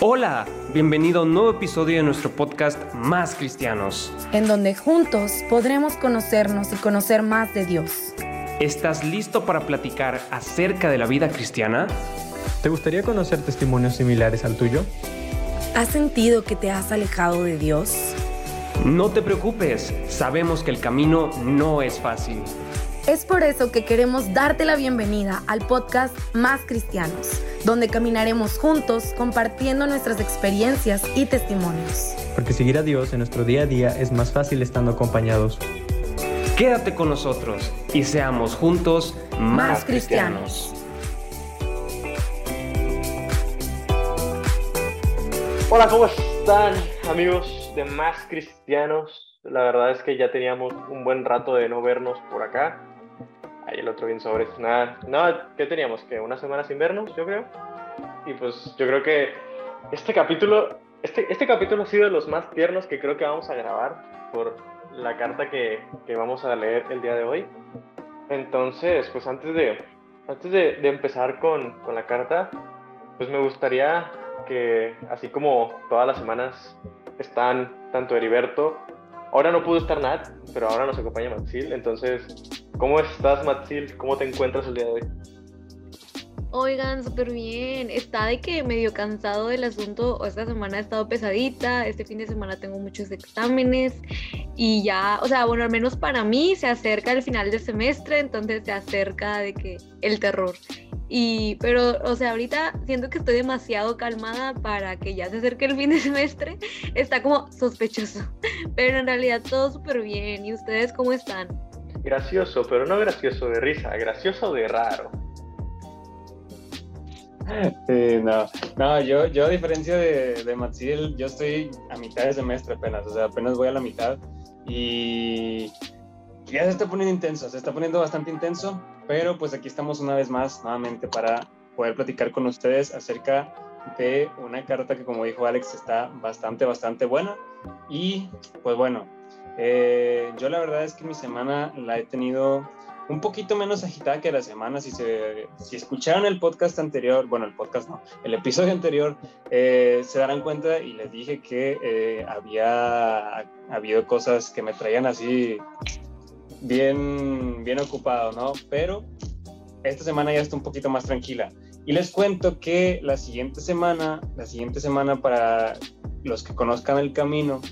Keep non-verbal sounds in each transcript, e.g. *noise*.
Hola, bienvenido a un nuevo episodio de nuestro podcast Más Cristianos, en donde juntos podremos conocernos y conocer más de Dios. ¿Estás listo para platicar acerca de la vida cristiana? ¿Te gustaría conocer testimonios similares al tuyo? ¿Has sentido que te has alejado de Dios? No te preocupes, sabemos que el camino no es fácil. Es por eso que queremos darte la bienvenida al podcast Más Cristianos, donde caminaremos juntos compartiendo nuestras experiencias y testimonios. Porque seguir a Dios en nuestro día a día es más fácil estando acompañados. Quédate con nosotros y seamos juntos más, cristianos. Hola, ¿cómo están amigos de Más Cristianos? La verdad es que ya teníamos un buen rato de no vernos por acá. Ahí el otro bien sobre. Nada, nada, ¿qué teníamos? que ¿Una semana sin vernos, yo creo? Y pues yo creo que este capítulo, este, este capítulo ha sido de los más tiernos que creo que vamos a grabar por la carta que, que vamos a leer el día de hoy. Entonces, pues antes de, antes de, de empezar con, con la carta, pues me gustaría que, así como todas las semanas están tanto Heriberto, ahora no pudo estar Nat, pero ahora nos acompaña Maxil, entonces ¿Cómo estás, Matsil? ¿Cómo te encuentras el día de hoy? Oigan, súper bien. Está de que medio cansado del asunto. Esta semana ha estado pesadita. Este fin de semana tengo muchos exámenes. Y ya, o sea, bueno, al menos para mí se acerca el final del semestre. Entonces se acerca de que el terror. Y, pero, o sea, ahorita siento que estoy demasiado calmada para que ya se acerque el fin de *laughs* semestre. Está como sospechoso. *laughs* Pero en realidad todo súper bien. ¿Y ustedes cómo están? Gracioso, pero no gracioso de risa, gracioso de raro. Sí, *laughs* no, no, yo, yo a diferencia de, de Matsiel, yo estoy a mitad de semestre apenas, o sea, apenas voy a la mitad y ya se está poniendo intenso, se está poniendo bastante intenso, pero pues aquí estamos una vez más nuevamente para poder platicar con ustedes acerca de una carta que como dijo Alex está bastante, bastante buena y pues bueno, eh, yo la verdad es que mi semana la he tenido un poquito menos agitada que la semana. Si, se, si escucharon el podcast anterior, bueno, el podcast no, el episodio anterior, eh, se darán cuenta y les dije que eh, había habido cosas que me traían así bien, bien ocupado, ¿no? Pero esta semana ya está un poquito más tranquila. Y les cuento que la siguiente semana, la siguiente semana para los que conozcan el camino,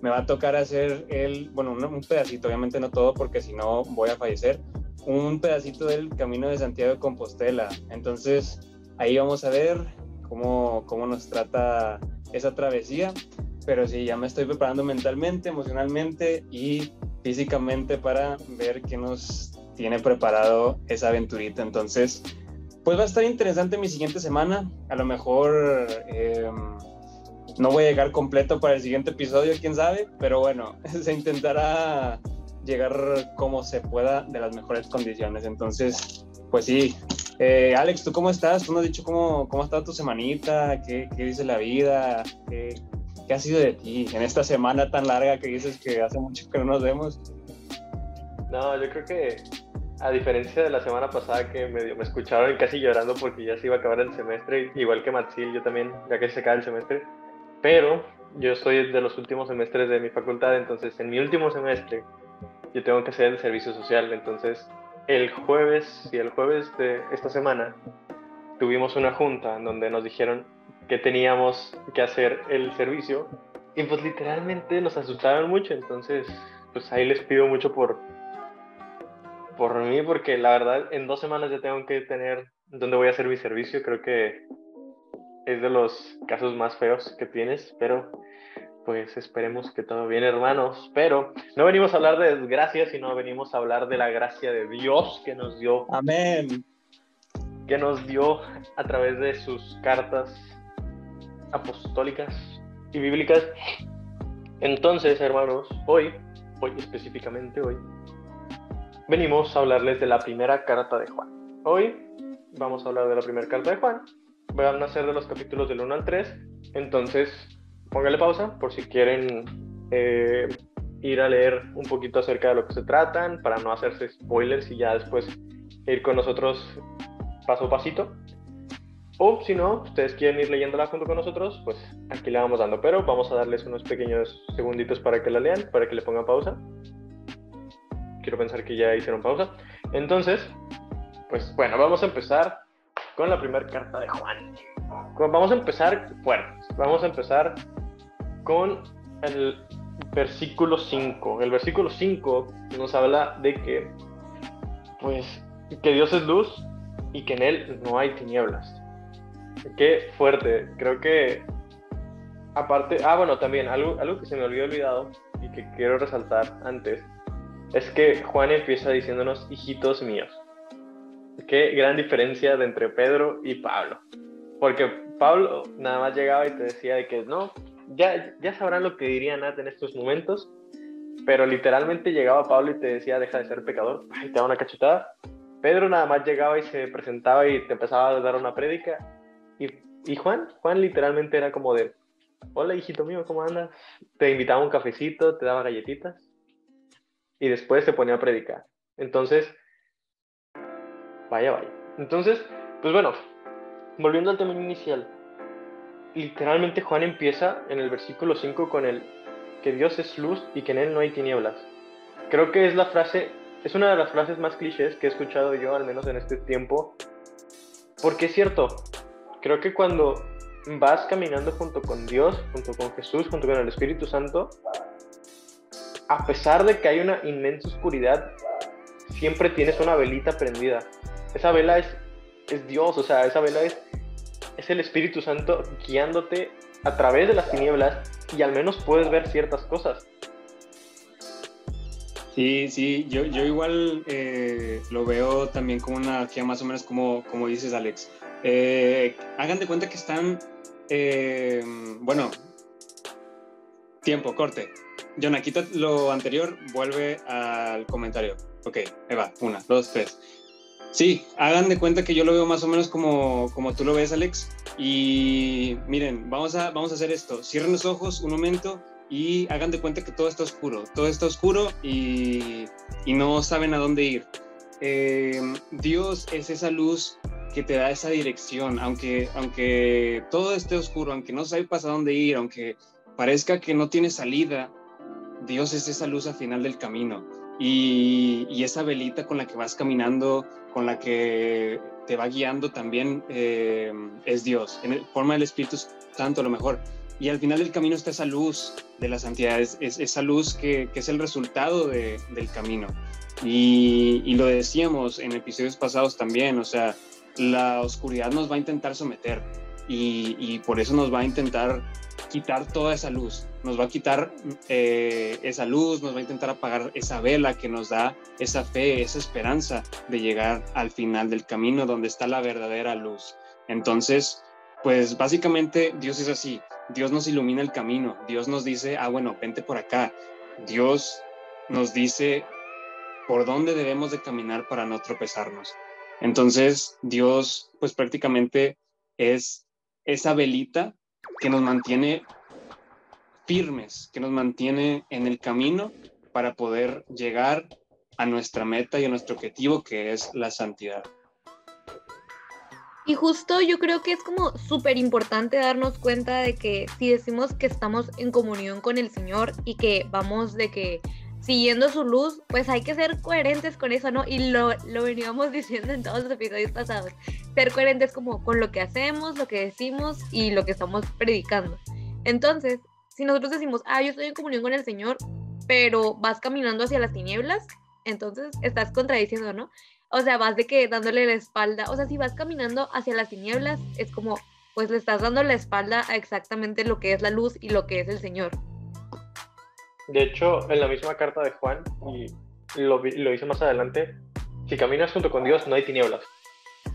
me va a tocar hacer el, bueno, un, pedacito, obviamente no todo porque si no voy a fallecer, un pedacito del Camino de Santiago de Compostela. Entonces ahí vamos a ver cómo, cómo nos trata esa travesía. Pero sí, ya me estoy preparando mentalmente, emocionalmente y físicamente para ver qué nos tiene preparado esa aventurita. Entonces, pues va a estar interesante mi siguiente semana. A lo mejor... Eh, no voy a llegar completo para el siguiente episodio, quién sabe, pero bueno, *laughs* se intentará llegar como se pueda de las mejores condiciones. Entonces, pues sí. Eh, Alex, ¿tú cómo estás? Tú nos has dicho cómo, cómo ha estado tu semanita, qué, qué dice la vida, ¿Qué, qué ha sido de ti en esta semana tan larga que dices que hace mucho que no nos vemos. No, yo creo que a diferencia de la semana pasada que me, me escucharon casi llorando porque ya se iba a acabar el semestre, igual que Matsil, yo también, ya que se acaba el semestre, pero yo estoy de los últimos semestres de mi facultad, entonces en mi último semestre yo tengo que hacer el servicio social, entonces el jueves y el jueves de esta semana tuvimos una junta en donde nos dijeron que teníamos que hacer el servicio y pues literalmente nos asustaron mucho, entonces pues ahí les pido mucho por por mí porque la verdad en dos semanas ya tengo que tener donde voy a hacer mi servicio, creo que es de los casos más feos que tienes, pero pues esperemos que todo bien, hermanos. Pero no venimos a hablar de desgracia, sino venimos a hablar de la gracia de Dios que nos dio. Amén. Que nos dio a través de sus cartas apostólicas y bíblicas. Entonces, hermanos, hoy, hoy específicamente hoy, venimos a hablarles de la primera carta de Juan. Hoy vamos a hablar de la primera carta de Juan, van a ser de los capítulos del 1 al 3. Entonces, póngale pausa por si quieren eh, ir a leer un poquito acerca de lo que se tratan, para no hacerse spoilers y ya después ir con nosotros paso a pasito. O si no, ustedes quieren ir leyéndola junto con nosotros, pues aquí la vamos dando. Pero vamos a darles unos pequeños segunditos para que la lean, para que le pongan pausa. Quiero pensar que ya hicieron pausa. Entonces, pues bueno, vamos a empezar con la primera carta de Juan. Vamos a empezar fuertes. Vamos a empezar con el versículo 5. El versículo 5 nos habla de que, pues, que Dios es luz y que en Él no hay tinieblas. Qué fuerte. Creo que, aparte, ah, bueno, también algo, algo que se me olvidó olvidado y que quiero resaltar antes, es que Juan empieza diciéndonos, hijitos míos. Qué gran diferencia de entre Pedro y Pablo. Porque Pablo nada más llegaba y te decía de que no, ya, ya sabrán lo que diría Nat en estos momentos, pero literalmente llegaba Pablo y te decía deja de ser pecador, y te da una cachetada. Pedro nada más llegaba y se presentaba y te empezaba a dar una prédica. Y, y Juan, Juan literalmente era como de, hola hijito mío, ¿cómo andas? Te invitaba un cafecito, te daba galletitas y después se ponía a predicar. Entonces, vaya, vaya. Entonces, pues bueno, volviendo al tema inicial, literalmente Juan empieza en el versículo 5 con el que Dios es luz y que en él no hay tinieblas. Creo que es la frase, es una de las frases más clichés que he escuchado yo, al menos en este tiempo, porque es cierto, creo que cuando vas caminando junto con Dios, junto con Jesús, junto con el Espíritu Santo, a pesar de que hay una inmensa oscuridad, siempre tienes una velita prendida. Esa vela es, es Dios, o sea, esa vela es es el Espíritu Santo guiándote a través de las tinieblas y al menos puedes ver ciertas cosas. Sí, sí, yo, yo igual eh, lo veo también como una analogía más o menos como, como dices, Alex. Eh, hagan de cuenta que están, eh, bueno, tiempo, corte. Jonah, quita lo anterior, vuelve al comentario. Ok, ahí va, una, dos, tres. Sí, hagan de cuenta que yo lo veo más o menos como, como tú lo ves, Alex. Y miren, vamos a, vamos a hacer esto. Cierren los ojos un momento y hagan de cuenta que todo está oscuro. Todo está oscuro y, y no saben a dónde ir. Eh, Dios es esa luz que te da esa dirección, aunque, aunque todo esté oscuro, aunque no sepas a dónde ir, aunque parezca que no tiene salida, Dios es esa luz al final del camino. Y, esa velita con la que vas caminando, con la que te va guiando también eh, es Dios, en forma del Espíritu Santo a lo mejor. Y al final del camino está esa luz de la santidad, es, esa luz que, es el resultado de, del camino. Y, lo decíamos en episodios pasados también, o sea, la oscuridad nos va a intentar someter y por eso nos va a intentar quitar toda esa luz, nos va a quitar eh, esa luz, nos va a intentar apagar esa vela que nos da esa fe, esa esperanza de llegar al final del camino donde está la verdadera luz. Entonces, pues básicamente Dios es así, Dios nos ilumina el camino, Dios nos dice, ah, bueno, vente por acá, Dios nos dice por dónde debemos de caminar para no tropezarnos. Entonces, Dios, pues prácticamente es esa velita que nos mantiene firmes, que nos mantiene en el camino para poder llegar a nuestra meta y a nuestro objetivo que es la santidad. Y justo yo creo que es como súper importante darnos cuenta de que si decimos que estamos en comunión con el Señor y que vamos de que siguiendo su luz, pues hay que ser coherentes con eso, ¿no? Y lo, lo veníamos *laughs* diciendo en todos los episodios pasados. Ser coherentes como con lo que hacemos, lo que decimos y lo que estamos predicando. Entonces, si nosotros decimos, ah, yo estoy en comunión con el Señor, pero vas caminando hacia las tinieblas, entonces estás contradiciendo, ¿no? O sea, vas de que dándole la espalda, o sea, si vas caminando hacia las tinieblas, es como, pues le estás dando la espalda a exactamente lo que es la luz y lo que es el Señor. De hecho, en la misma carta de Juan, y lo, lo más adelante, si caminas junto con Dios no hay tinieblas.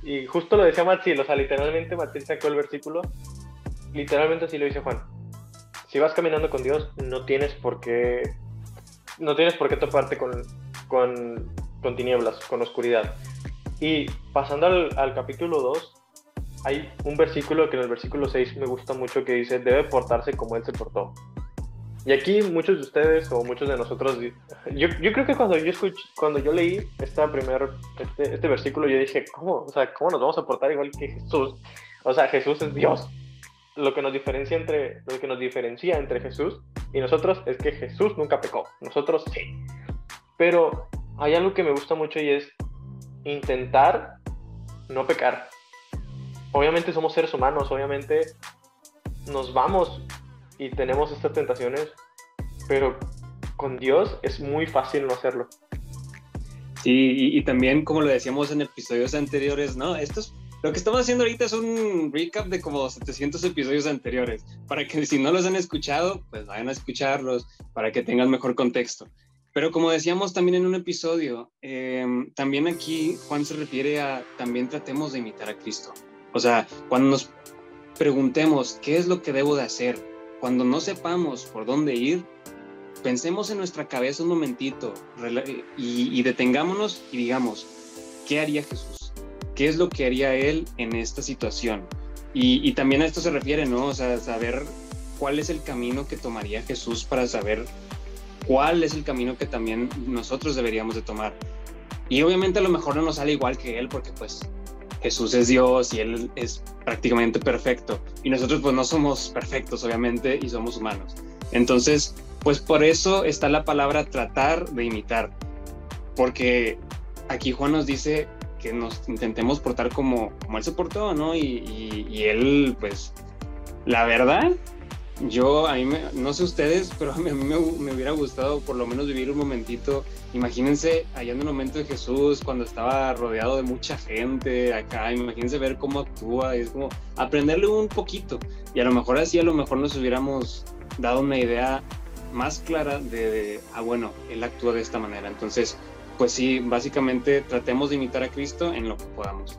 Y justo lo decía Matil, o sea, literalmente Matil sacó el versículo, literalmente así lo dice Juan. Si vas caminando con Dios, no tienes por qué, no tienes por qué toparte con, con, con tinieblas, con oscuridad. Y pasando al, al capítulo 2, hay un versículo que en el versículo 6 me gusta mucho que dice, debe portarse como Él se portó. Y aquí muchos de ustedes o muchos de nosotros, yo, yo creo que cuando yo escuché, cuando yo leí esta primer, este, este, versículo, yo dije, ¿cómo? O sea, ¿cómo nos vamos a portar igual que Jesús? O sea, Jesús es Dios. Lo que nos diferencia entre, lo que nos diferencia entre Jesús y nosotros es que Jesús nunca pecó. Nosotros sí. Pero hay algo que me gusta mucho y es intentar no pecar. Obviamente somos seres humanos, obviamente nos vamos y tenemos estas tentaciones, pero con Dios es muy fácil no hacerlo. Sí, y, también como lo decíamos en episodios anteriores, ¿no? Esto es, lo que estamos haciendo ahorita es un recap de como 700 episodios anteriores, para que si no los han escuchado, pues vayan a escucharlos, para que tengan mejor contexto. Pero como decíamos también en un episodio, em, también aquí Juan se refiere a también tratemos de imitar a Cristo. O sea, cuando nos preguntemos qué es lo que debo de hacer, cuando no sepamos por dónde ir, pensemos en nuestra cabeza un momentito y, detengámonos y digamos, ¿qué haría Jesús? ¿Qué es lo que haría Él en esta situación? Y, también a esto se refiere, ¿no? O sea, saber cuál es el camino que tomaría Jesús para saber cuál es el camino que también nosotros deberíamos de tomar. Y obviamente a lo mejor no nos sale igual que Él porque pues Jesús es Dios y Él es prácticamente perfecto. Y nosotros pues no somos perfectos, obviamente, y somos humanos. Entonces, pues por eso está la palabra tratar de imitar. Porque aquí Juan nos dice que nos intentemos portar como, como Él se portó, ¿no? Y, Él, pues, la verdad, yo, a mí, no sé ustedes, *laughs* pero a mí, me, hubiera gustado por lo menos vivir un momentito. Imagínense allá en el momento de Jesús, cuando estaba rodeado de mucha gente acá, imagínense ver cómo actúa, es como aprenderle un poquito. Y a lo mejor así, a lo mejor nos hubiéramos dado una idea más clara de, de ah, bueno, él actúa de esta manera. Entonces, pues sí, básicamente tratemos de imitar a Cristo en lo que podamos.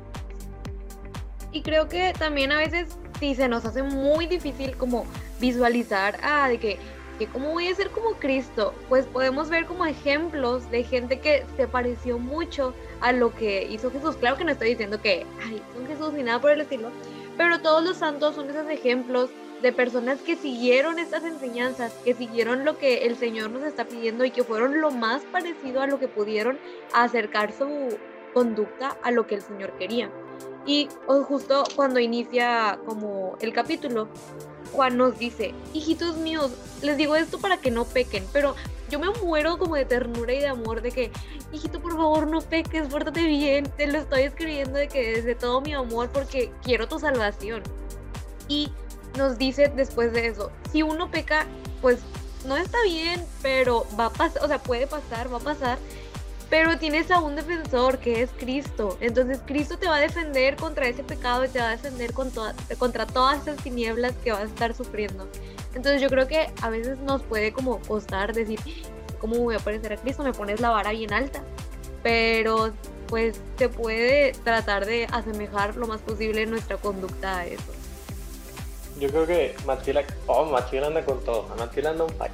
Y creo que también a veces sí se nos hace muy difícil como visualizar, ah, de que, que cómo voy a ser como Cristo, pues podemos ver como ejemplos de gente que se pareció mucho a lo que hizo Jesús. Claro que no estoy diciendo que, ay, son Jesús ni nada por el estilo, pero todos los santos son esos ejemplos de personas que siguieron estas enseñanzas, que siguieron lo que el Señor nos está pidiendo y que fueron lo más parecido a lo que pudieron acercar su conducta a lo que el Señor quería. Y justo cuando inicia como el capítulo, Juan nos dice, hijitos míos, les digo esto para que no pequen, pero yo me muero como de ternura y de amor de que, hijito, por favor, no peques, pórtate bien, te lo estoy escribiendo de que desde todo mi amor porque quiero tu salvación. Y nos dice después de eso, si uno peca, pues no está bien, pero va a pasar, o sea, puede pasar, va a pasar, pero tienes a un defensor que es Cristo. Entonces Cristo te va a defender contra ese pecado y te va a defender con contra todas esas tinieblas que vas a estar sufriendo. Entonces yo creo que a veces nos puede como costar decir, ¿cómo voy a parecer a Cristo? Me pones la vara bien alta. Pero pues se puede tratar de asemejar lo más posible nuestra conducta a eso. Yo creo que Matilda, oh, Matilda anda con todo, Matilda anda un fight.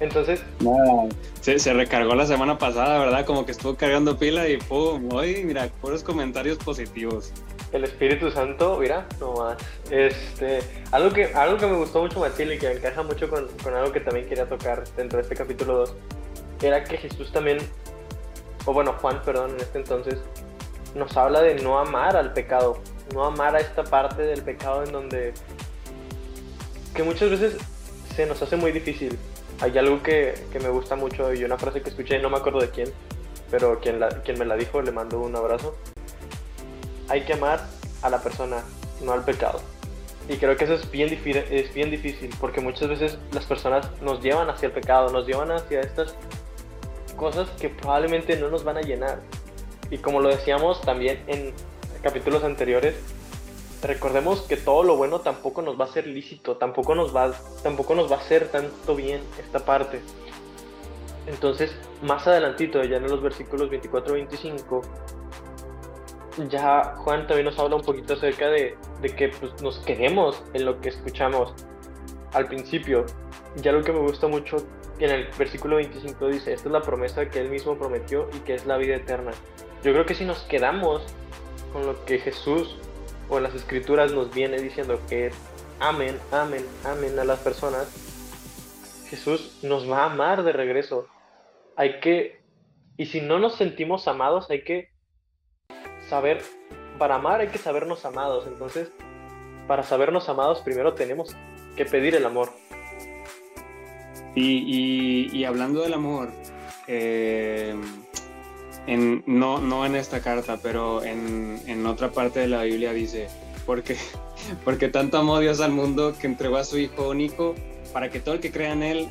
Entonces. se, recargó la semana pasada, ¿verdad? Como que estuvo cargando pila y pum, hoy, mira, puros comentarios positivos. El Espíritu Santo, mira, nomás. Este, algo que, algo que me gustó mucho, Matilde, y que encaja mucho con, con algo que también quería tocar dentro de este capítulo 2, era que Jesús también, o bueno, Juan, perdón, en este entonces, nos habla de no amar al pecado, no amar a esta parte del pecado en donde que muchas veces se nos hace muy difícil hay algo que, que, me gusta mucho y una frase que escuché, no me acuerdo de quién, pero quien, quien me la dijo le mando un abrazo. Hay que amar a la persona, no al pecado. Y creo que eso es bien, es bien difícil porque muchas veces las personas nos llevan hacia el pecado, nos llevan hacia estas cosas que probablemente no nos van a llenar. Y como lo decíamos también en capítulos anteriores, recordemos que todo lo bueno tampoco nos va a ser lícito, tampoco nos va, tampoco nos va a hacer tanto bien esta parte. Entonces, más adelantito, ya en los versículos 24-25, ya Juan también nos habla un poquito acerca de, que pues, nos quedemos en lo que escuchamos al principio. Ya lo que me gusta mucho, en el versículo 25 dice, esta es la promesa que él mismo prometió y que es la vida eterna. Yo creo que si nos quedamos con lo que Jesús o las escrituras nos viene diciendo que amen, amen, amen a las personas, Jesús nos va a amar de regreso. Hay que, y si no nos sentimos amados, hay que saber, para amar hay que sabernos amados. Entonces, para sabernos amados primero tenemos que pedir el amor. Y, hablando del amor, eh, no, no en esta carta, pero en, en, otra parte de la Biblia dice, porque, *laughs* porque tanto amó Dios al mundo que entregó a su Hijo único para que todo el que crea en Él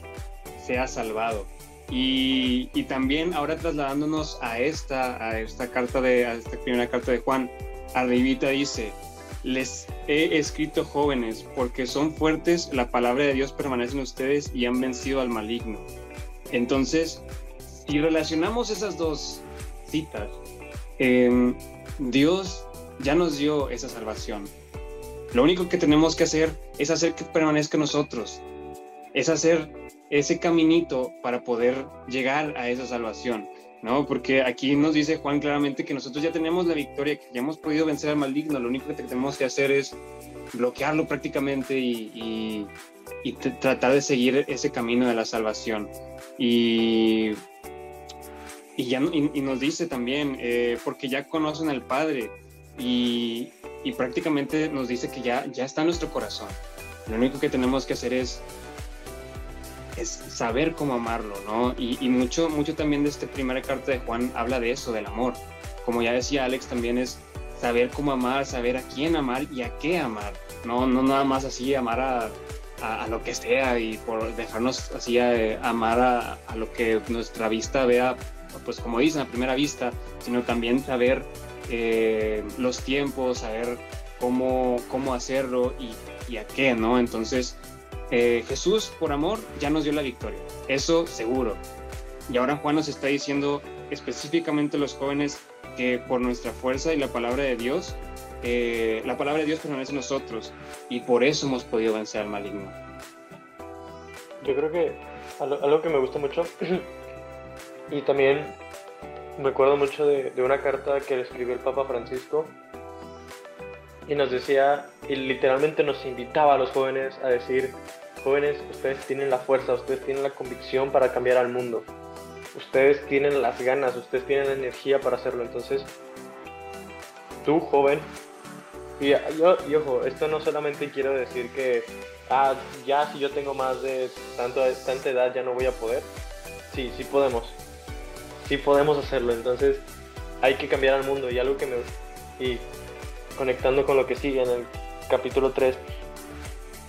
sea salvado. Y, y, también ahora trasladándonos a esta, a esta carta de, a esta primera carta de Juan, arribita dice, les he escrito jóvenes, porque son fuertes, la palabra de Dios permanece en ustedes y han vencido al maligno. Entonces, si relacionamos esas dos citas, em, Dios ya nos dio esa salvación. Lo único que tenemos que hacer es hacer que permanezca nosotros, es hacer ese caminito para poder llegar a esa salvación, ¿no? Porque aquí nos dice Juan claramente que nosotros ya tenemos la victoria, que ya hemos podido vencer al maligno, lo único que tenemos que hacer es bloquearlo prácticamente y, tratar de seguir ese camino de la salvación. Y, y ya, y, nos dice también, eh, porque ya conocen al Padre y, prácticamente nos dice que ya, ya está en nuestro corazón. Lo único que tenemos que hacer es es saber cómo amarlo, ¿no? Y, mucho, mucho también de esta primera carta de Juan habla de eso, del amor. Como ya decía Alex, también es saber cómo amar, saber a quién amar y a qué amar. No, no nada más así amar a, a, lo que sea y por dejarnos así a, amar a, a, lo que nuestra vista vea, pues como dicen, a primera vista, sino también saber eh, los tiempos, saber cómo, cómo hacerlo y, a qué, ¿no? Entonces, eh, Jesús, por amor, ya nos dio la victoria. Eso seguro. Y ahora Juan nos está diciendo específicamente los jóvenes que por nuestra fuerza y la palabra de Dios, eh, la palabra de Dios permanece en nosotros y por eso hemos podido vencer al maligno. Yo creo que algo que me gusta mucho *clears throat* y también me acuerdo mucho de, una carta que le escribió el Papa Francisco y nos decía, y literalmente nos invitaba a los jóvenes a decir, jóvenes, ustedes tienen la fuerza, ustedes tienen la convicción para cambiar al mundo, ustedes tienen las ganas, ustedes tienen la energía para hacerlo, entonces tú joven, y yo, y ojo, esto no solamente quiero decir que, ah, ya si yo tengo más de tanto, tanta edad ya no voy a poder, sí, sí podemos, sí podemos hacerlo, entonces hay que cambiar al mundo y algo que me... Y conectando con lo que sigue en el capítulo 3,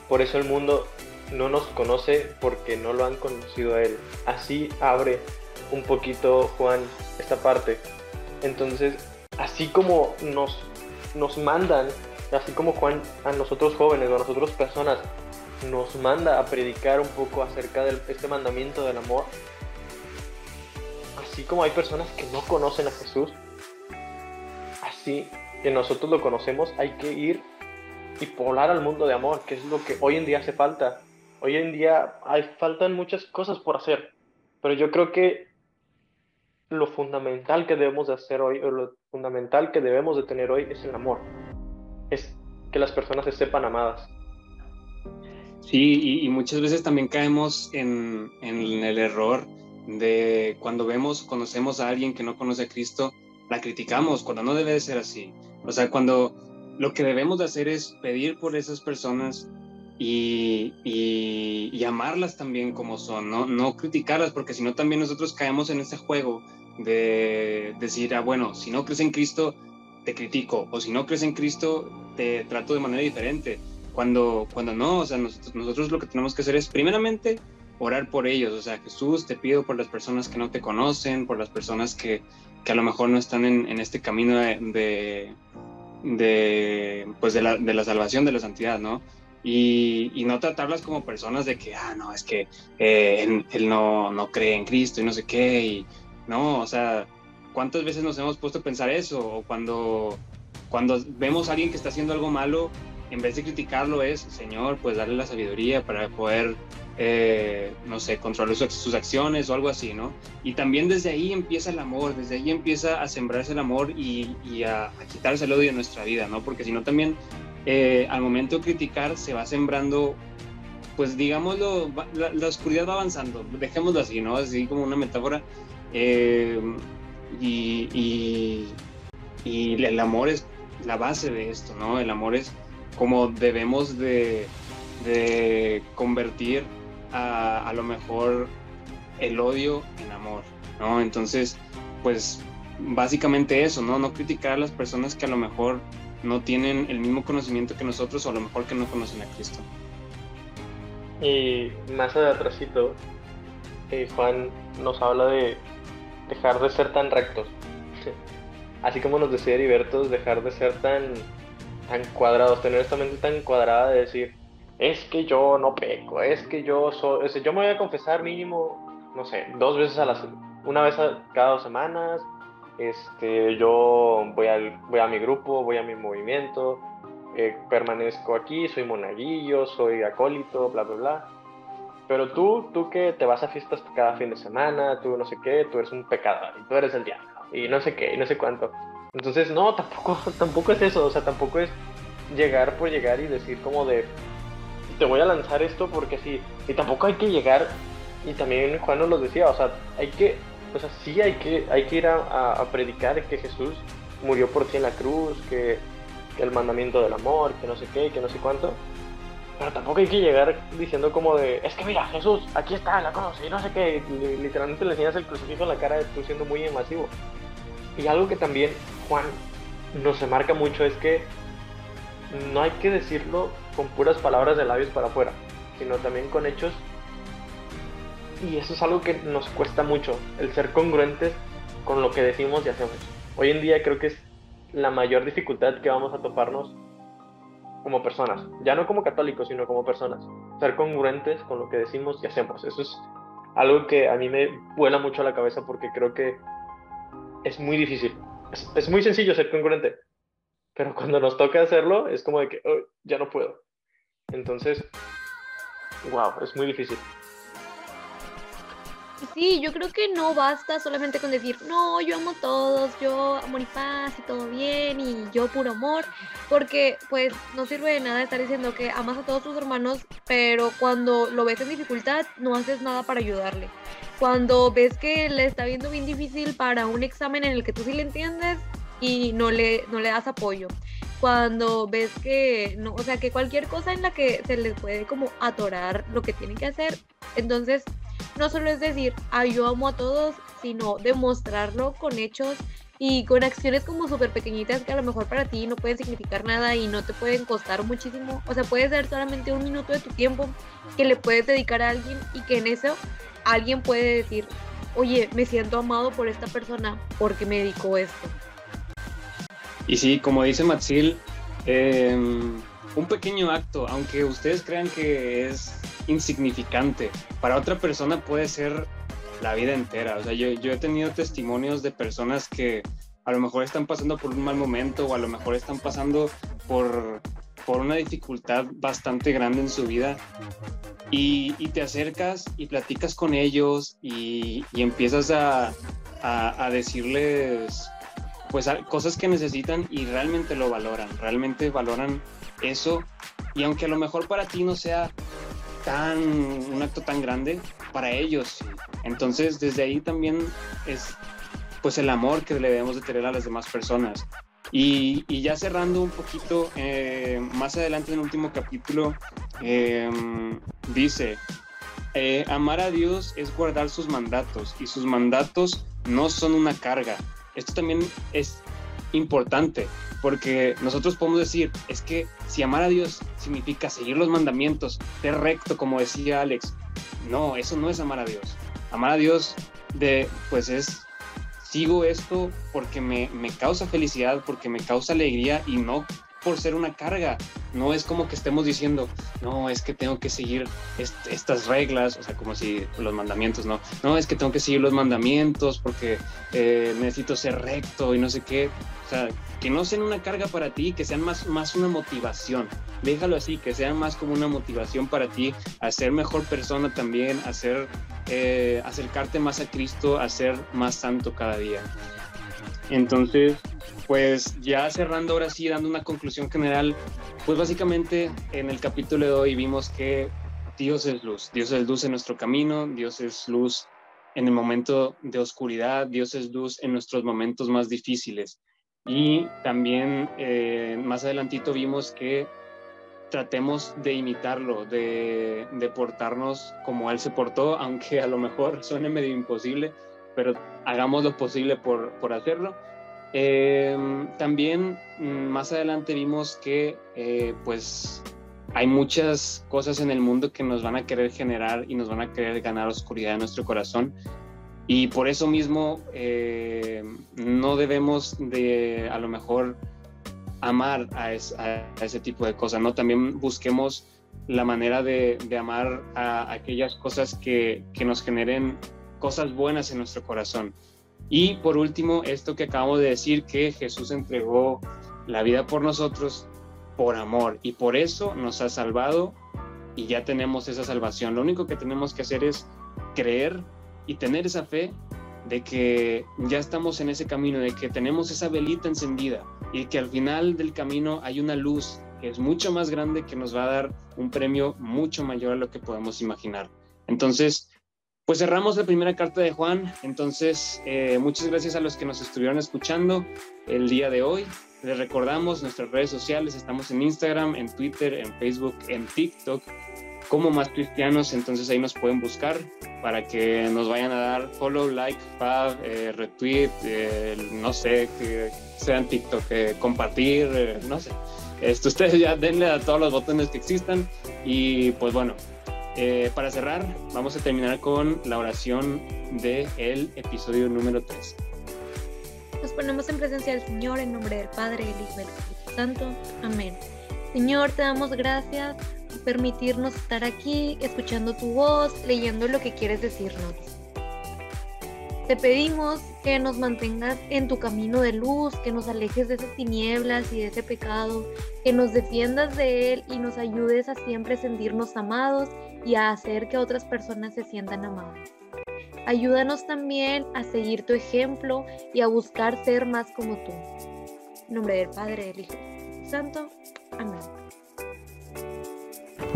por eso el mundo no nos conoce porque no lo han conocido a Él. Así abre un poquito Juan esta parte. Entonces, así como nos, nos mandan, así como Juan a nosotros jóvenes o a nosotros personas nos manda a predicar un poco acerca de este mandamiento del amor, así como hay personas que no conocen a Jesús, así que nosotros lo conocemos, hay que ir y poblar al mundo de amor, que es lo que hoy en día hace falta. Hoy en día hay, faltan muchas cosas por hacer, pero yo creo que lo fundamental que debemos de hacer hoy, o lo fundamental que debemos de tener hoy es el amor. Es que las personas se sepan amadas. Sí, y, muchas veces también caemos en, en, el error de cuando vemos, conocemos a alguien que no conoce a Cristo, la criticamos cuando no debe de ser así. O sea, cuando lo que debemos de hacer es pedir por esas personas y, y, amarlas también como son, ¿no? no criticarlas, porque si no también nosotros caemos en ese juego de decir, ah, bueno, si no crees en Cristo, te critico, o si no crees en Cristo, te trato de manera diferente. Cuando, cuando no, o sea, nosotros, nosotros lo que tenemos que hacer es, primeramente, orar por ellos. O sea, Jesús, te pido por las personas que no te conocen, por las personas que, que a lo mejor no están en, en este camino de, de, pues de, la, de la salvación, de la santidad, ¿no? Y, y, no tratarlas como personas de que, ah, no, es que eh, él, no, no, cree en Cristo y no sé qué, y no, o sea, ¿cuántas veces nos hemos puesto a pensar eso? O cuando, cuando vemos a alguien que está haciendo algo malo, en vez de criticarlo es, Señor, pues darle la sabiduría para poder eh, no sé, controlar sus, acciones o algo así, ¿no? Y también desde ahí empieza el amor, desde ahí empieza a sembrarse el amor y, a, quitarse el odio de nuestra vida, ¿no? Porque si no también eh, al momento de criticar se va sembrando, pues digámoslo, la, oscuridad va avanzando, dejémoslo así, ¿no? Así como una metáfora. Eh, y, y, y el amor es la base de esto, ¿no? El amor es como debemos de, convertir a, a, lo mejor el odio en amor, ¿no? Entonces, pues básicamente eso, ¿no? No criticar a las personas que a lo mejor no tienen el mismo conocimiento que nosotros o a lo mejor que no conocen a Cristo. Y más atrásito, eh, Juan nos habla de dejar de ser tan rectos. *laughs* Así como nos decía Heriberto, dejar de ser tan, tan cuadrados, tener esta mente tan cuadrada de decir, es que yo no peco, es que yo soy, yo me voy a confesar mínimo, no sé, dos veces a la una vez cada dos semanas, este, yo voy, al, voy a mi grupo, voy a mi movimiento, eh, permanezco aquí, soy monaguillo, soy acólito, bla, bla, bla. Pero tú, tú que te vas a fiestas cada fin de semana, tú no sé qué, tú eres un pecador y tú eres el diablo y no sé qué y no sé cuánto. Entonces, no, tampoco, *laughs* tampoco es eso, o sea, tampoco es llegar por llegar y decir como de, te voy a lanzar esto porque sí, y tampoco hay que llegar, y también Juan nos lo decía, o sea, hay que, o sea, sí hay que, hay que ir a, predicar que Jesús murió por ti en la cruz, que el mandamiento del amor, que no sé qué, que no sé cuánto. Pero tampoco hay que llegar diciendo como de, es que mira, Jesús, aquí está, la conoce, y no sé qué. Literalmente le enseñas el crucifijo en la cara tú siendo muy invasivo. Y algo que también Juan nos se marca mucho es que no hay que decirlo con puras palabras de labios para afuera, sino también con hechos. Y eso es algo que nos cuesta mucho, el ser congruentes con lo que decimos y hacemos. Hoy en día creo que es la mayor dificultad que vamos a toparnos como personas, ya no como católicos, sino como personas, ser congruentes con lo que decimos y hacemos. Eso es algo que a mí me vuela mucho a la cabeza porque creo que es muy difícil. Es, muy sencillo ser congruente, pero cuando nos toca hacerlo es como de que oh, ya no puedo. Entonces, wow, es muy difícil. Sí, yo creo que no basta solamente con decir, no, yo amo a todos, yo amor y paz y todo bien y yo puro amor, porque pues no sirve de nada estar diciendo que amas a todos tus hermanos, pero cuando lo ves en dificultad no haces nada para ayudarle. Cuando ves que le está viendo bien difícil para un examen en el que tú sí le entiendes y no le, no le das apoyo cuando ves que no, o sea, que cualquier cosa en la que se les puede como atorar lo que tienen que hacer, entonces no solo es decir, ay, yo amo a todos, sino demostrarlo con hechos y con acciones como súper pequeñitas que a lo mejor para ti no pueden significar nada y no te pueden costar muchísimo. O sea, puede ser solamente un minuto de tu tiempo que le puedes dedicar a alguien y que en eso alguien puede decir, oye, me siento amado por esta persona porque me dedicó esto. Y sí, como dice Matsil, em, un pequeño acto, aunque ustedes crean que es insignificante, para otra persona puede ser la vida entera. O sea, yo, he tenido testimonios de personas que a lo mejor están pasando por un mal momento o a lo mejor están pasando por, por una dificultad bastante grande en su vida y, te acercas y platicas con ellos y, empiezas a, a, decirles pues cosas que necesitan y realmente lo valoran, realmente valoran eso y aunque a lo mejor para ti no sea tan, un acto tan grande para ellos. Entonces, desde ahí también es pues el amor que le debemos de tener a las demás personas. Y, ya cerrando un poquito, eh, más adelante en el último capítulo, em, dice, eh, amar a Dios es guardar sus mandatos y sus mandatos no son una carga. Esto también es importante, porque nosotros podemos decir, es que si amar a Dios significa seguir los mandamientos, ser recto, como decía Alex, no, eso no es amar a Dios. Amar a Dios de, pues es, sigo esto porque me, me causa felicidad, porque me causa alegría y no por ser una carga. No es como que estemos diciendo, no, es que tengo que seguir estas reglas, o sea, como si los mandamientos, no. No, es que tengo que seguir los mandamientos porque eh, necesito ser recto y no sé qué. O sea, que no sean una carga para ti, que sean más, más una motivación. Déjalo así, que sean más como una motivación para ti a ser mejor persona también, a ser, eh, acercarte más a Cristo, a ser más santo cada día. Entonces, pues ya cerrando ahora sí, dando una conclusión general, pues básicamente en el capítulo de hoy vimos que Dios es luz, Dios es luz en nuestro camino, Dios es luz en el momento de oscuridad, Dios es luz en nuestros momentos más difíciles. Y también eh, más adelantito vimos que tratemos de imitarlo, de, de, portarnos como Él se portó, *laughs* aunque a lo mejor suene medio imposible, pero hagamos lo posible por, por hacerlo. Eh, también mm, más adelante vimos que eh, pues hay muchas cosas en el mundo que nos van a querer generar y nos van a querer ganar oscuridad en nuestro corazón. Y por eso mismo eh, no debemos de a lo mejor amar a, ese tipo de cosas, ¿no? También busquemos la manera de, amar a aquellas cosas que, que, nos generen cosas buenas en nuestro corazón. Y por último, esto que acabamos de decir, que Jesús entregó la vida por nosotros por amor y por eso nos ha salvado y ya tenemos esa salvación. Lo único que tenemos que hacer es creer y tener esa fe de que ya estamos en ese camino, de que tenemos esa velita encendida y que al final del camino hay una luz que es mucho más grande que nos va a dar un premio mucho mayor a lo que podemos imaginar. Entonces, pues cerramos la primera carta de Juan. Entonces, eh, muchas gracias a los que nos estuvieron escuchando el día de hoy. Les recordamos nuestras redes sociales. Estamos en Instagram, en Twitter, en Facebook, en TikTok como más cristianos, entonces ahí nos pueden buscar para que nos vayan a dar follow, like, fab, eh, retweet, eh, no sé, que sean TikTok, eh, compartir, no sé. Esto, *laughs* ustedes ya denle a todos los botones que existan y pues bueno, para cerrar vamos a terminar con la oración del el episodio número 3. Nos ponemos en presencia del Señor en nombre del Padre, el Hijo y del Espíritu Santo. Amén. Señor, te damos gracias permitirnos estar aquí, escuchando tu voz, leyendo lo que quieres decirnos. Te pedimos que nos mantengas en tu camino de luz, que nos alejes de esas tinieblas y de ese pecado, que nos defiendas de él y nos ayudes a siempre sentirnos amados y a hacer que otras personas se sientan amadas. Ayúdanos también a seguir tu ejemplo y a buscar ser más como tú. En nombre del Padre, del Hijo Santo. Amén.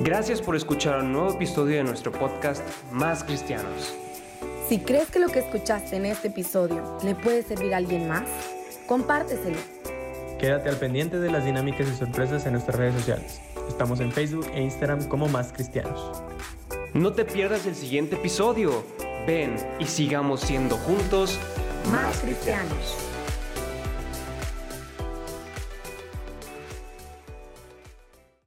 Gracias por escuchar un nuevo episodio de nuestro podcast Más Cristianos. Si crees que lo que escuchaste en este episodio le puede servir a alguien más, compárteselo. Quédate al pendiente de las dinámicas y sorpresas en nuestras redes sociales. Estamos en Facebook e Instagram como Más Cristianos. No te pierdas el siguiente episodio. Ven y sigamos siendo juntos más cristianos.